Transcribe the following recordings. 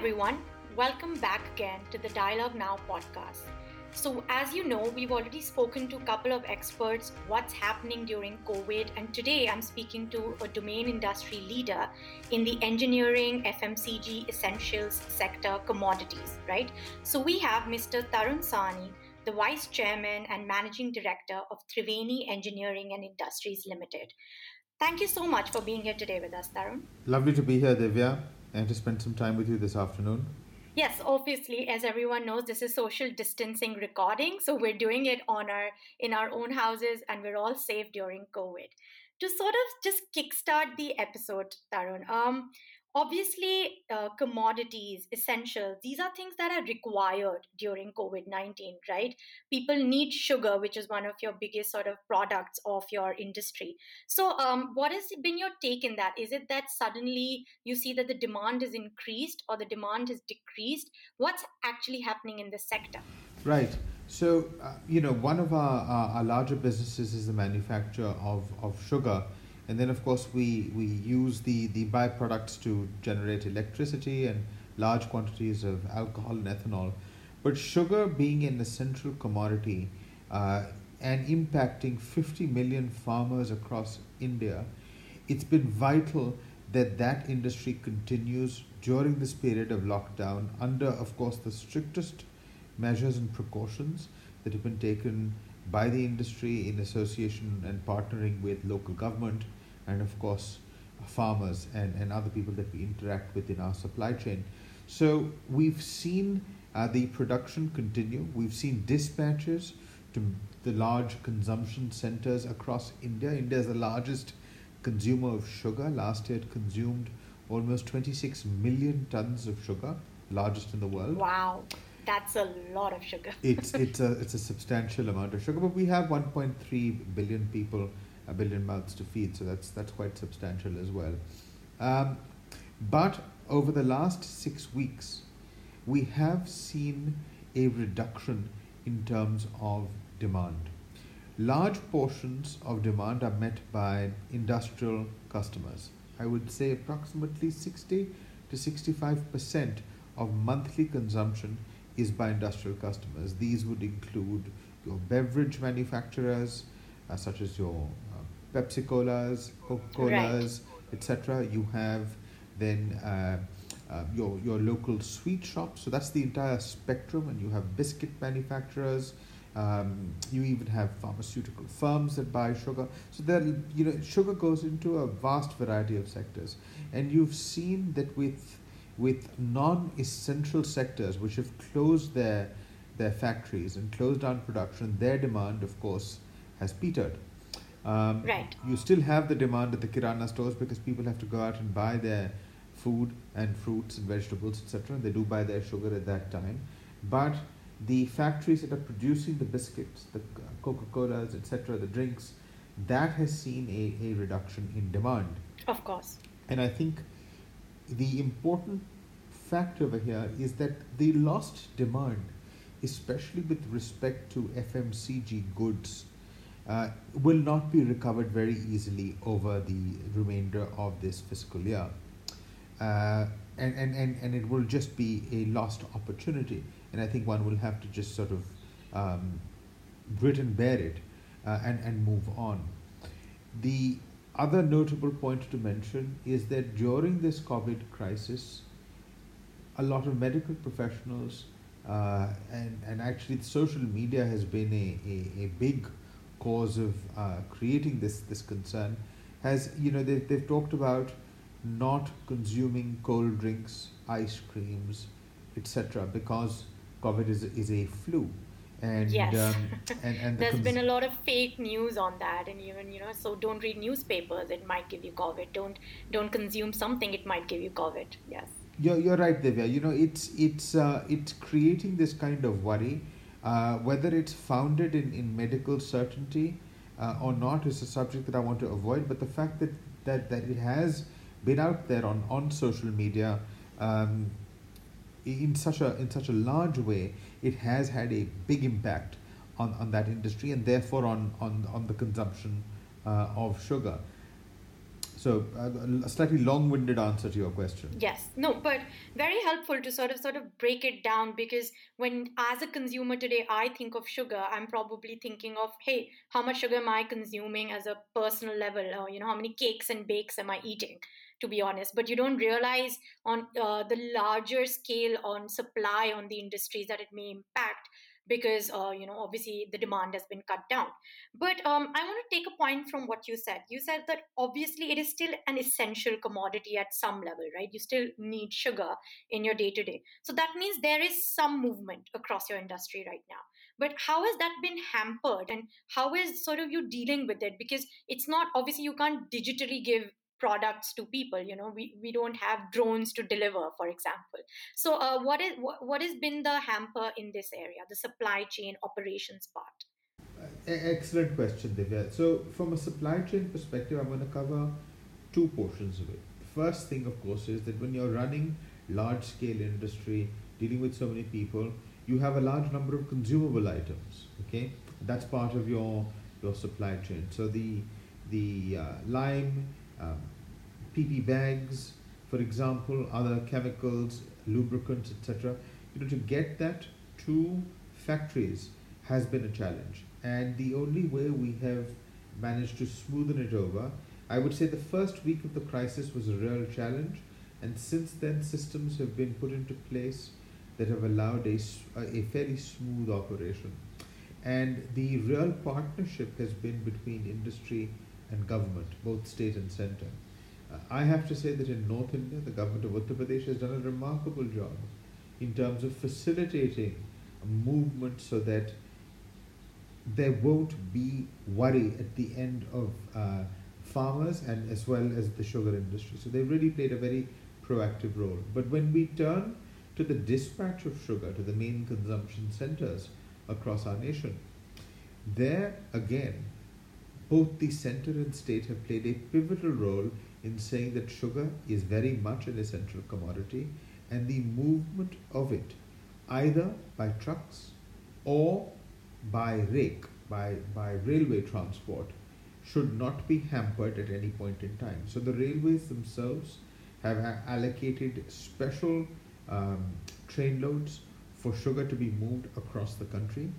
everyone. Welcome back again to the Dialogue Now podcast. So, as you know, we've already spoken to a couple of experts what's happening during COVID, and today I'm speaking to a domain industry leader in the engineering, FMCG, essentials sector, commodities, right? So, we have Mr. Tarun Sawhney, the Vice Chairman and Managing Director of Triveni Engineering and Industries Limited. Thank you so much for being here today with us, Tarun. Lovely to be here, Divya, and to spend some time with you this afternoon. Yes, obviously, as everyone knows, this is social distancing recording, so we're doing it on our in our own houses, and we're all safe during COVID. To sort of just kickstart the episode, Tarun, um, obviously uh, commodities essentials these are things that are required during covid-19 right? People need sugar which is one of your biggest sort of products of your industry. So um, what has been your take in that? Is it that suddenly you see that the demand is increased or the demand has decreased? What's actually happening in this sector? Right. So uh, you know one of our, our, our larger businesses is the manufacture of, of sugar and then of course we we use the the byproducts to generate electricity and large quantities of alcohol and ethanol. But sugar being an essential commodity uh, and impacting 50 million farmers across India, it's been vital that that industry continues during this period of lockdown under, of course, the strictest measures and precautions that have been taken by the industry in association and partnering with local government and of course farmers and, and other people that we interact with in our supply chain. So we've seen uh, the production continue. We've seen dispatches to the large consumption centers across India. India is the largest consumer of sugar. Last year it consumed almost 26 million tons of sugar, largest in the world. Wow. That's a lot of sugar. it's it's a it's a substantial amount of sugar, but we have 1.3 billion people a billion mouths to feed, so that's that's quite substantial as well. Um, but over the last six weeks, we have seen a reduction in terms of demand. Large portions of demand are met by industrial customers. I would say approximately 60 to 65 percent of monthly consumption is by industrial customers. These would include your beverage manufacturers, uh, such as your Pepsi Colas, Coca Colas, right. etc. You have then uh, uh, your your local sweet shops. So that's the entire spectrum, and you have biscuit manufacturers. Um, you even have pharmaceutical firms that buy sugar. So there, you know, sugar goes into a vast variety of sectors, and you've seen that with with non-essential sectors which have closed their their factories and closed down production, their demand, of course, has petered. Um, right. You still have the demand at the kirana stores because people have to go out and buy their food and fruits and vegetables, etc. They do buy their sugar at that time, but the factories that are producing the biscuits, the Coca Colas, etc., the drinks, that has seen a, a reduction in demand. Of course. And I think the important fact over here is that the lost demand, especially with respect to FMCG goods, uh, will not be recovered very easily over the remainder of this fiscal year. Uh, and, and, and, and it will just be a lost opportunity. And I think one will have to just sort of um, grit and bear it uh, and, and move on. The other notable point to mention is that during this COVID crisis, a lot of medical professionals uh, and, and actually social media has been a, a, a big cause of uh, creating this this concern has you know they, they've talked about not consuming cold drinks ice creams etc because covid is, is a flu. And yes. um, and, and the there's cons- been a lot of fake news on that and even you know so don't read newspapers it might give you covid. Don't don't consume something it might give you covid. Yes. You're, you're right Divya. You know it's it's uh, it's creating this kind of worry uh, whether it's founded in, in medical certainty uh, or not is a subject that I want to avoid, but the fact that, that, that it has been out there on, on social media um, in such a in such a large way, it has had a big impact on, on that industry and therefore on, on, on the consumption uh, of sugar. So a slightly long-winded answer to your question. Yes, no, but very helpful to sort of sort of break it down because when as a consumer today I think of sugar, I'm probably thinking of hey, how much sugar am I consuming as a personal level? Or you know, how many cakes and bakes am I eating? To be honest, but you don't realize on uh, the larger scale on supply on the industries that it may impact because uh, you know obviously the demand has been cut down. But um, i want to take a point from what you said. You said that obviously it is still an essential commodity at some level right? You still need sugar in your day to day so that means there is some movement across your industry right now. But how has that been hampered and how is sort of you dealing with it? Because it's not obviously you can't digitally give products to people you know we, we don't have drones to deliver for example. So uh, what is what, what has been the hamper in this area the supply chain operations part? Excellent question divya. So from a supply chain perspective i'm going to cover two portions of it. First thing of course is that when you're running large scale industry dealing with so many people you have a large number of consumable items okay? That's part of your your supply chain. So the the uh, lime um, PP bags, for example, other chemicals, lubricants, etc. You know, to get that to factories has been a challenge, and the only way we have managed to smoothen it over, I would say, the first week of the crisis was a real challenge, and since then systems have been put into place that have allowed a, a fairly smooth operation. And the real partnership has been between industry and government, both state and center. Uh, I have to say that in North India, the government of Uttar Pradesh has done a remarkable job in terms of facilitating a movement so that there won't be worry at the end of uh, farmers and as well as the sugar industry. So they've really played a very proactive role. But when we turn to the dispatch of sugar to the main consumption centers across our nation, there again, both the center and state have played a pivotal role in saying that sugar is very much an essential commodity and the movement of it, either by trucks or by rake, by, by railway transport, should not be hampered at any point in time. So the railways themselves have allocated special um, train loads for sugar to be moved across the country.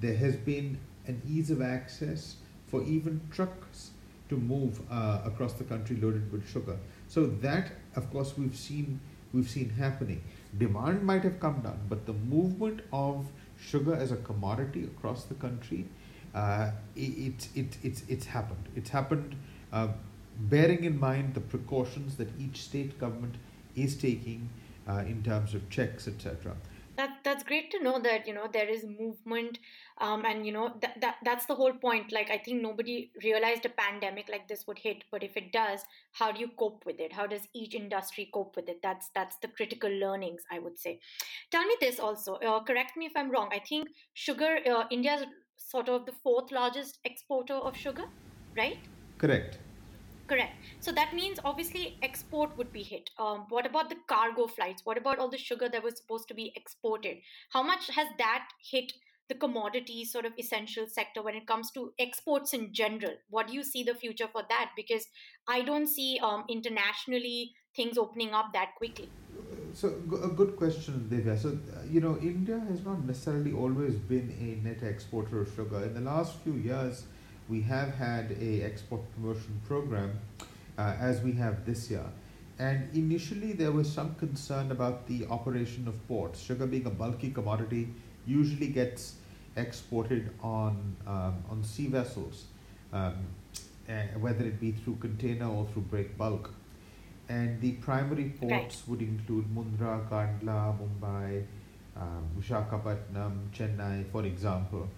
There has been an ease of access for even trucks to move uh, across the country loaded with sugar. So that, of course, we've seen we've seen happening. Demand might have come down, but the movement of sugar as a commodity across the country, uh, it, it, it, it's happened. It's happened uh, bearing in mind the precautions that each state government is taking uh, in terms of checks, etc that that's great to know that you know there is movement um, and you know that, that that's the whole point. Like i think nobody realized a pandemic like this would hit but if it does how do you cope with it? How does each industry cope with it? That's that's the critical learnings i would say. Tell me this also uh, correct me if i'm wrong. I think sugar uh, india's sort of the fourth largest exporter of sugar right? Correct Correct. So that means obviously export would be hit. Um, what about the cargo flights? What about all the sugar that was supposed to be exported? How much has that hit the commodity sort of essential sector when it comes to exports in general? What do you see the future for that? Because I don't see um, internationally things opening up that quickly. So a good question, Divya. So you know, India has not necessarily always been a net exporter of sugar. In the last few years we have had a export promotion program uh, as we have this year. And initially there was some concern about the operation of ports. Sugar being a bulky commodity usually gets exported on, um, on sea vessels, um, whether it be through container or through break bulk. And the primary ports right. would include Mundra, Kandla, Mumbai, um, Visakhapatnam, Chennai, for example.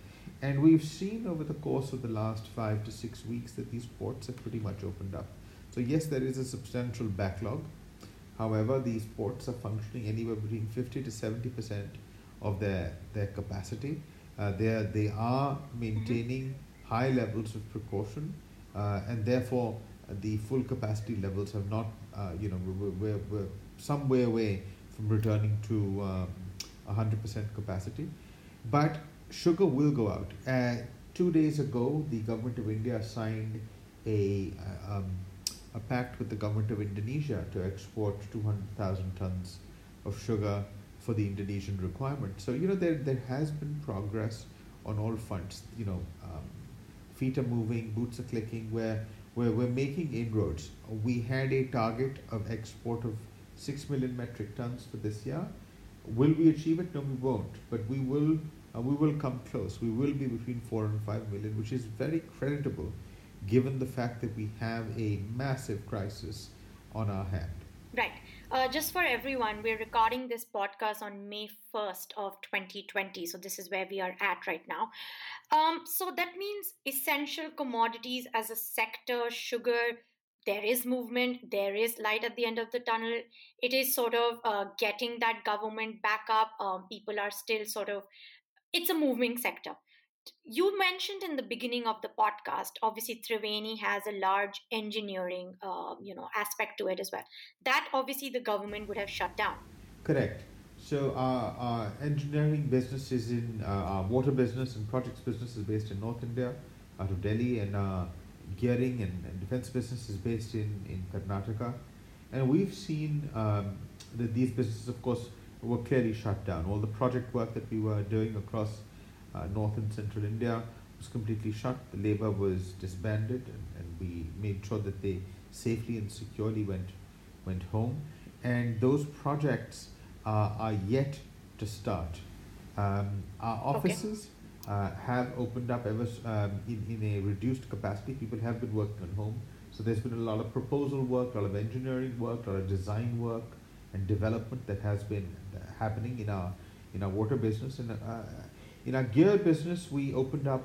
And we've seen over the course of the last five to six weeks that these ports have pretty much opened up. So, yes, there is a substantial backlog. However, these ports are functioning anywhere between 50 to 70% of their, their capacity. Uh, they, are, they are maintaining high levels of precaution, uh, and therefore, uh, the full capacity levels have not, uh, you know, we're, we're, we're some way away from returning to um, 100% capacity. But sugar will go out. Uh, two days ago, the government of India signed a uh, um, a pact with the government of Indonesia to export 200,000 tons of sugar for the Indonesian requirement. So, you know, there, there has been progress on all fronts. You know, um, feet are moving, boots are clicking, where, where we're making inroads. We had a target of export of 6 million metric tons for this year. Will we achieve it? No, we won't. But we will, uh, we will come close. We will be between 4 and 5 million, which is very creditable given the fact that we have a massive crisis on our hand. Right. Uh, just for everyone, we're recording this podcast on May 1st of 2020. So this is where we are at right now. Um, so that means essential commodities as a sector, sugar, there is movement, there is light at the end of the tunnel. It is sort of uh, getting that government back up. Um, people are still sort of, it's a moving sector. You mentioned in the beginning of the podcast obviously triveni has a large engineering uh, you know aspect to it as well. That obviously the government would have shut down. Correct. So our, our engineering business is in uh, our water business and projects business is based in north india out of delhi and uh, gearing and, and, defense business is based in, in karnataka. And we've seen um, that these businesses of course were clearly shut down all the project work that we were doing across uh, north and central India was completely shut. The labor was disbanded, and, and we made sure that they safely and securely went went home. And those projects uh, are yet to start. Um, our offices okay. uh, have opened up ever um, in, in a reduced capacity. People have been working at home. So there's been a lot of proposal work, a lot of engineering work, a lot of design work and development that has been happening in our in our water business. And uh, in our gear business, we opened up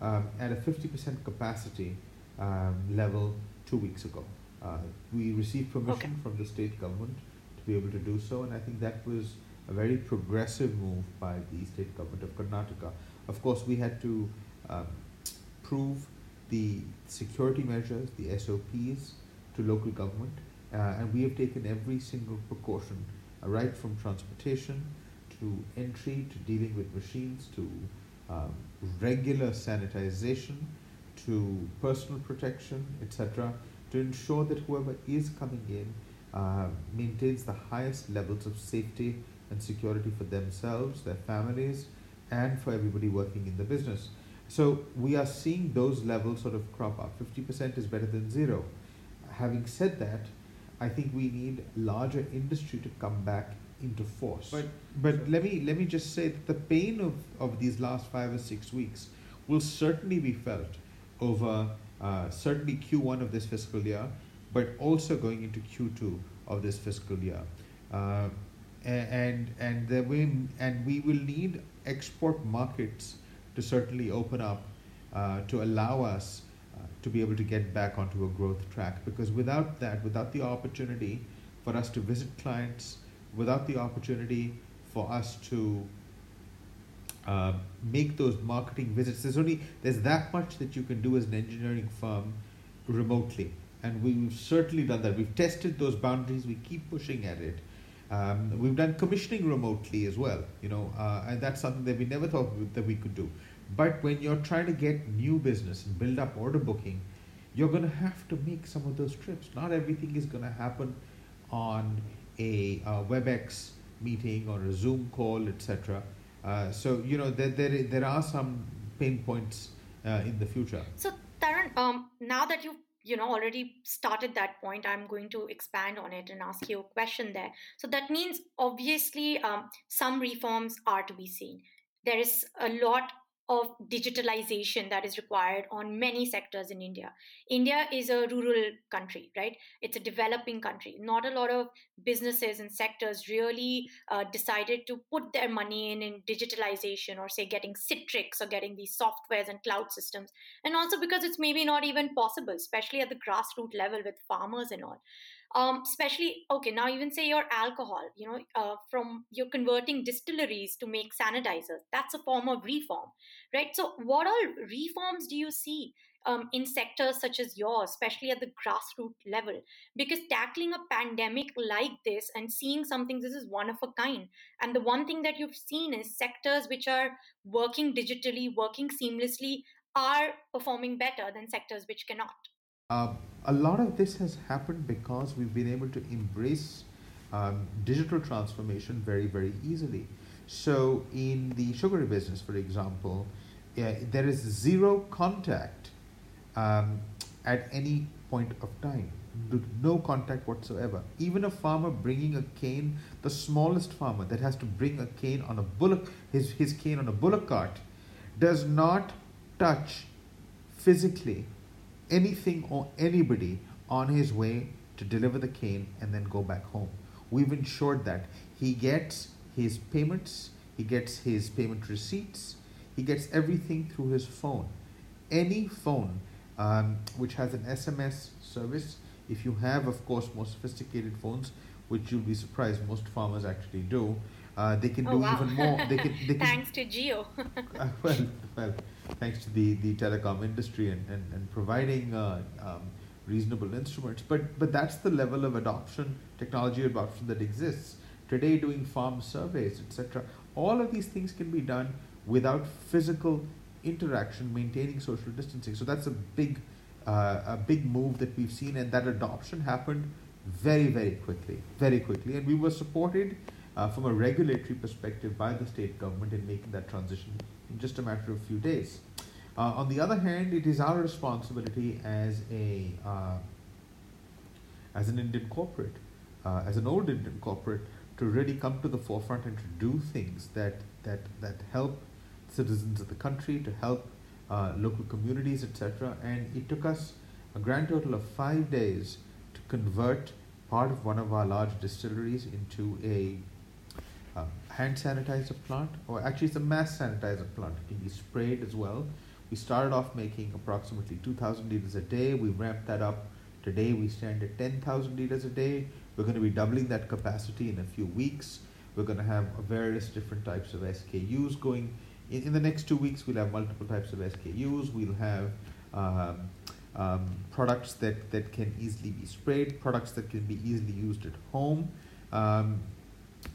um, at a 50% capacity um, level two weeks ago. Uh, we received permission okay. from the state government to be able to do so, and I think that was a very progressive move by the state government of Karnataka. Of course, we had to um, prove the security measures, the SOPs, to local government, and we have taken every single precaution, uh, right from transportation to entry, to dealing with machines, to um, regular sanitization, to personal protection, etc., to ensure that whoever is coming in uh, maintains the highest levels of safety and security for themselves, their families, and for everybody working in the business. So we are seeing those levels sort of crop up. 50% is better than zero. Having said that, I think we need larger industry to come back into force. But but so let me let me just say that the pain of, of these last five or six weeks will certainly be felt over uh, certainly Q1 of this fiscal year, but also going into Q2 of this fiscal year. Uh, and and the way, and we will need export markets to certainly open up uh, to allow us to be able to get back onto a growth track because without that without the opportunity for us to visit clients without the opportunity for us to uh, make those marketing visits. There's only there's that much that you can do as an engineering firm remotely, and we've certainly done that. We've tested those boundaries. We keep pushing at it. Um, we've done commissioning remotely as well, you know, uh, and that's something that we never thought that we could do. But when you're trying to get new business and build up order booking, you're going to have to make some of those trips. Not everything is going to happen on a, a WebEx meeting or a Zoom call, etc. Uh, so you know there, there there are some pain points uh, in the future. So Tarun, um, now that you've you know already started that point, I'm going to expand on it and ask you a question there. So that means obviously um, some reforms are to be seen. There is a lot of digitalization that is required on many sectors in India. India is a rural country, right? It's a developing country. Not a lot of businesses and sectors really uh, decided to put their money in in digitalization or say getting Citrix or getting these softwares and cloud systems. And also because it's maybe not even possible, especially at the grassroots level with farmers and all um, especially okay now even say your alcohol you know uh, from you're converting distilleries to make sanitizers. That's a form of reform right? So what all reforms do you see um, in sectors such as yours especially at the grassroots level? Because tackling a pandemic like this and seeing something this is one of a kind. And the one thing that you've seen is sectors which are working digitally working seamlessly are performing better than sectors which cannot Uh, a lot of this has happened because we've been able to embrace um, digital transformation very, very easily. So, in the sugary business, for example, there is zero contact um, at any point of time. No contact whatsoever. Even a farmer bringing a cane, the smallest farmer that has to bring a cane on a bullock, his, his cane on a bullock cart, does not touch physically anything or anybody on his way to deliver the cane and then go back home. We've ensured that he gets his payments, he gets his payment receipts, he gets everything through his phone. Any phone um, which has an SMS service, if you have, of course, more sophisticated phones, which you'll be surprised most farmers actually do, uh, they can oh, do wow. even more. They can, they can, thanks to Jio. uh, well, well, thanks to the, the telecom industry and, and, and providing uh, um, reasonable instruments. But, but that's the level of adoption, technology adoption that exists. Today, doing farm surveys, etc., all of these things can be done without physical interaction, maintaining social distancing. So that's a big, uh, a big move that we've seen, and that adoption happened very, very quickly, very quickly, and we were supported uh, from a regulatory perspective by the state government in making that transition in just a matter of few days. Uh, on the other hand, it is our responsibility as a uh, as an Indian corporate, uh, as an old Indian corporate, to really come to the forefront and to do things that that that help citizens of the country, to help uh, local communities, etc. And it took us a grand total of five days to convert part of one of our large distilleries into a hand sanitizer plant, or actually it's a mass sanitizer plant. It can be sprayed as well. We started off making approximately 2,000 liters a day. We ramped that up. Today we stand at 10,000 liters a day. We're going to be doubling that capacity in a few weeks. We're going to have various different types of SKUs going. In, in the next two weeks, we'll have multiple types of SKUs. We'll have um, um, products that, that can easily be sprayed, products that can be easily used at home. Um,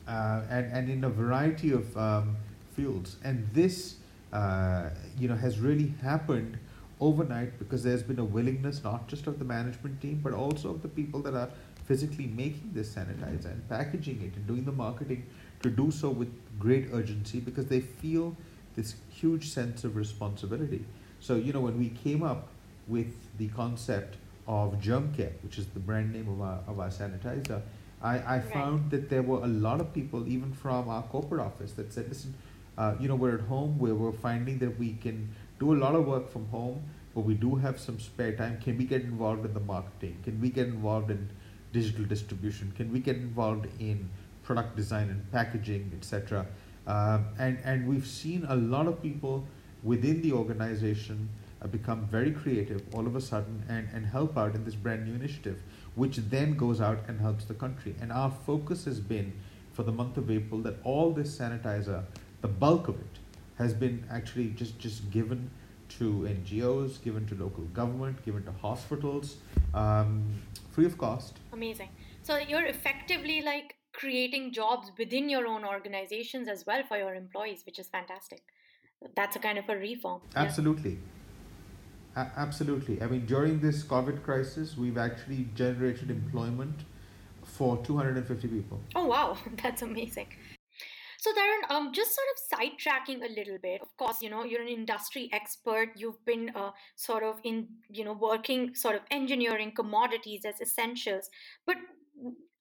uh, and, and in a variety of um, fields. And this, uh, you know, has really happened overnight because there's been a willingness not just of the management team but also of the people that are physically making this sanitizer and packaging it and doing the marketing to do so with great urgency because they feel this huge sense of responsibility. So, you know, when we came up with the concept of Germcare, which is the brand name of our, of our sanitizer, I, I Right. found that there were a lot of people, even from our corporate office, that said, listen, uh, you know, we're at home, we're, we're finding that we can do a lot of work from home, but we do have some spare time. Can we get involved in the marketing? Can we get involved in digital distribution? Can we get involved in product design and packaging, etc.? Um, and, and we've seen a lot of people within the organization uh, become very creative all of a sudden and, and help out in this brand new initiative which then goes out and helps the country. And our focus has been for the month of April that all this sanitizer, the bulk of it, has been actually just, just given to NGOs, given to local government, given to hospitals, um, free of cost. Amazing. So you're effectively like creating jobs within your own organizations as well for your employees, which is fantastic. That's a kind of a reform. Absolutely. A- absolutely. I mean, during this COVID crisis, we've actually generated employment for 250 people. Oh wow, that's amazing. So Tarun, um, just sort of sidetracking a little bit. Of course, you know you're an industry expert. You've been uh, sort of in you know working sort of engineering commodities as essentials. But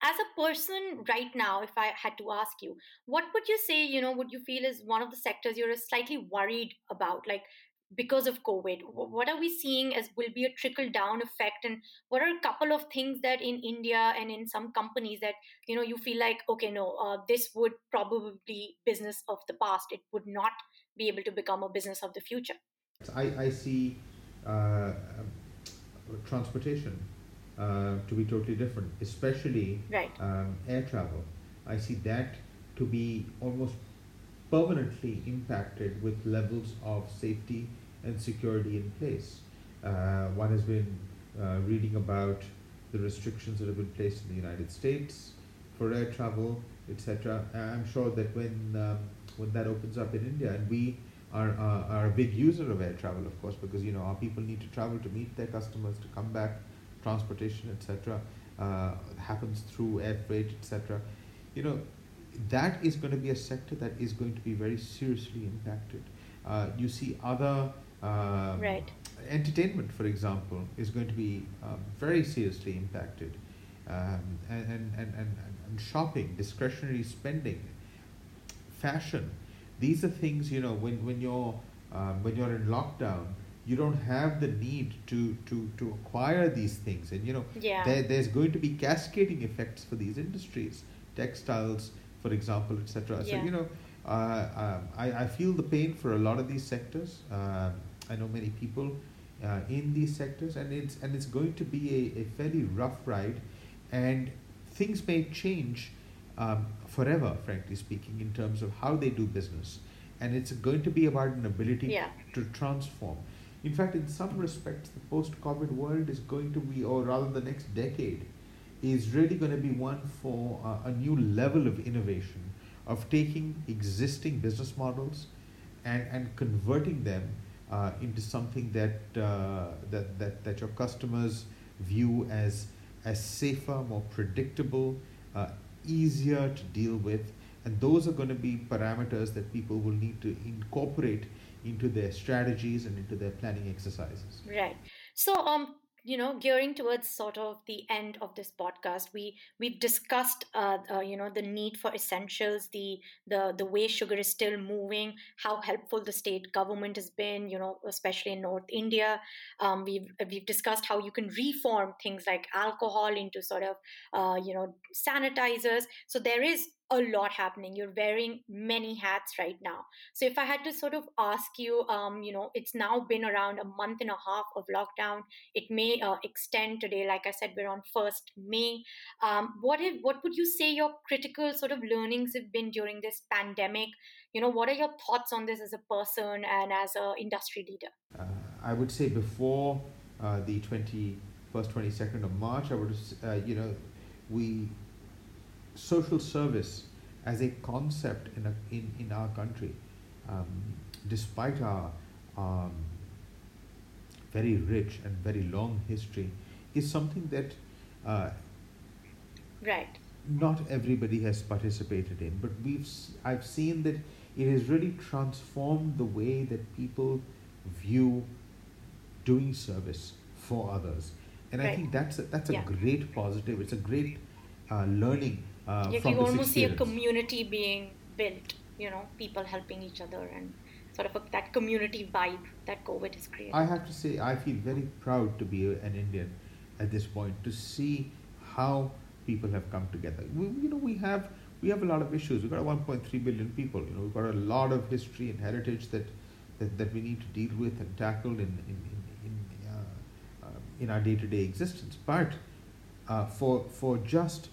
as a person right now, if I had to ask you, what would you say? You know, would you feel is one of the sectors you're slightly worried about, like because of COVID? What are we seeing as will be a trickle down effect, and what are a couple of things that in India and in some companies that you know you feel like okay no uh, this would probably be business of the past it would not be able to become a business of the future I, I see uh, transportation uh, to be totally different, especially right um, air travel. I see that to be almost permanently impacted with levels of safety and security in place. Uh, one has been uh, reading about the restrictions that have been placed in the United States for air travel, etc. I'm sure that when um, when that opens up in India, and we are, uh, are a big user of air travel, of course, because you know our people need to travel to meet their customers, to come back transportation, etc., uh, happens through air freight, etc., you know, that is going to be a sector that is going to be very seriously impacted. Uh, you see other um, right. entertainment, for example, is going to be um, very seriously impacted, um, and, and, and, and, and shopping, discretionary spending, fashion. These are things you know when when you're um, when you're in lockdown you don't have the need to to to acquire these things and you know yeah. there, there's going to be cascading effects for these industries textiles for example etc yeah. so you know uh, um, I, I feel the pain for a lot of these sectors uh, I know many people uh, in these sectors and it's and it's going to be a, a fairly rough ride and things may change um, forever frankly speaking in terms of how they do business and it's going to be about an ability yeah. to transform in fact, in some respects, the post COVID world is going to be, or rather the next decade, is really going to be one for uh, a new level of innovation, of taking existing business models and, and converting them uh, into something that, uh, that, that, that your customers view as, as safer, more predictable, uh, easier to deal with. And those are going to be parameters that people will need to incorporate into their strategies and into their planning exercises. Right. So, um, you know gearing towards sort of the end of this podcast we we've discussed uh, uh, you know the need for essentials the the the way sugar is still moving how helpful the state government has been you know especially in north india. Um, we've we've discussed how you can reform things like alcohol into sort of uh, you know sanitizers. So there is a lot happening. You're wearing many hats right now. So if i had to sort of ask you um, you know it's now been around a month and a half of lockdown. It may uh, extend today like i said we're on 1st may. Um, what if what would you say your critical sort of learnings have been during this pandemic? You know what are your thoughts on this as a person and as a industry leader? Uh, i would say before uh, the 21st 22nd of march i would uh, you know we social service as a concept in, a, in, in our country, um, despite our um, very rich and very long history, is something that uh, right not everybody has participated in. But we've I've seen that it has really transformed the way that people view doing service for others, and right. I think that's a, that's a yeah. great positive. It's a great uh, learning uh, you, from you almost see a community being built you know people helping each other and sort of a, that community vibe that covid has created. I have to say i feel very proud to be an indian at this point to see how people have come together. We, you know we have we have a lot of issues. We've got 1.3 billion people you know we've got a lot of history and heritage that that, that we need to deal with and tackle in in in, in, uh, uh, in our day-to-day existence. But uh, for for just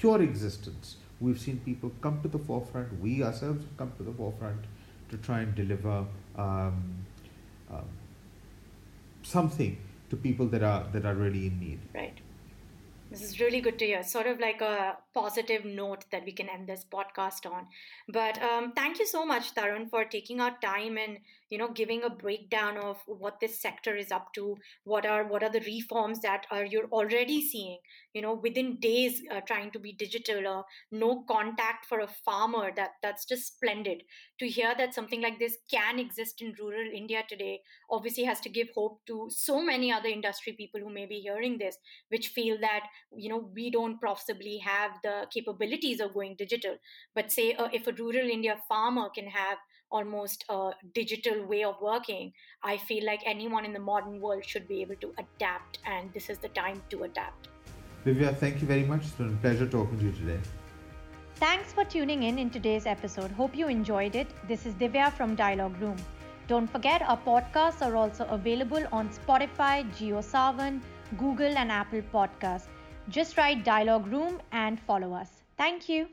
pure existence. We've seen people come to the forefront, we ourselves come to the forefront to try and deliver um, um, something to people that are that are really in need. Right. This is really good to hear. Sort of like a positive note that we can end this podcast on. But um, thank you so much, Tarun, for taking our time and you know giving a breakdown of what this sector is up to. What are what are the reforms that are you're already seeing? You know, within days, uh, trying to be digital or no contact for a farmer. That that's just splendid to hear that something like this can exist in rural India today. Obviously, has to give hope to so many other industry people who may be hearing this, which feel that you know we don't possibly have the capabilities of going digital but say uh, if a rural india farmer can have almost a digital way of working i feel like anyone in the modern world should be able to adapt and this is the time to adapt Divya, thank you very much. It's been a pleasure talking to you today. Thanks for tuning in in today's episode. Hope you enjoyed it. This is Divya from Dialogue Room. Don't forget, our podcasts are also available on Spotify, JioSaavn, Google, and Apple Podcasts. Just write Dialogue Room and follow us. Thank you.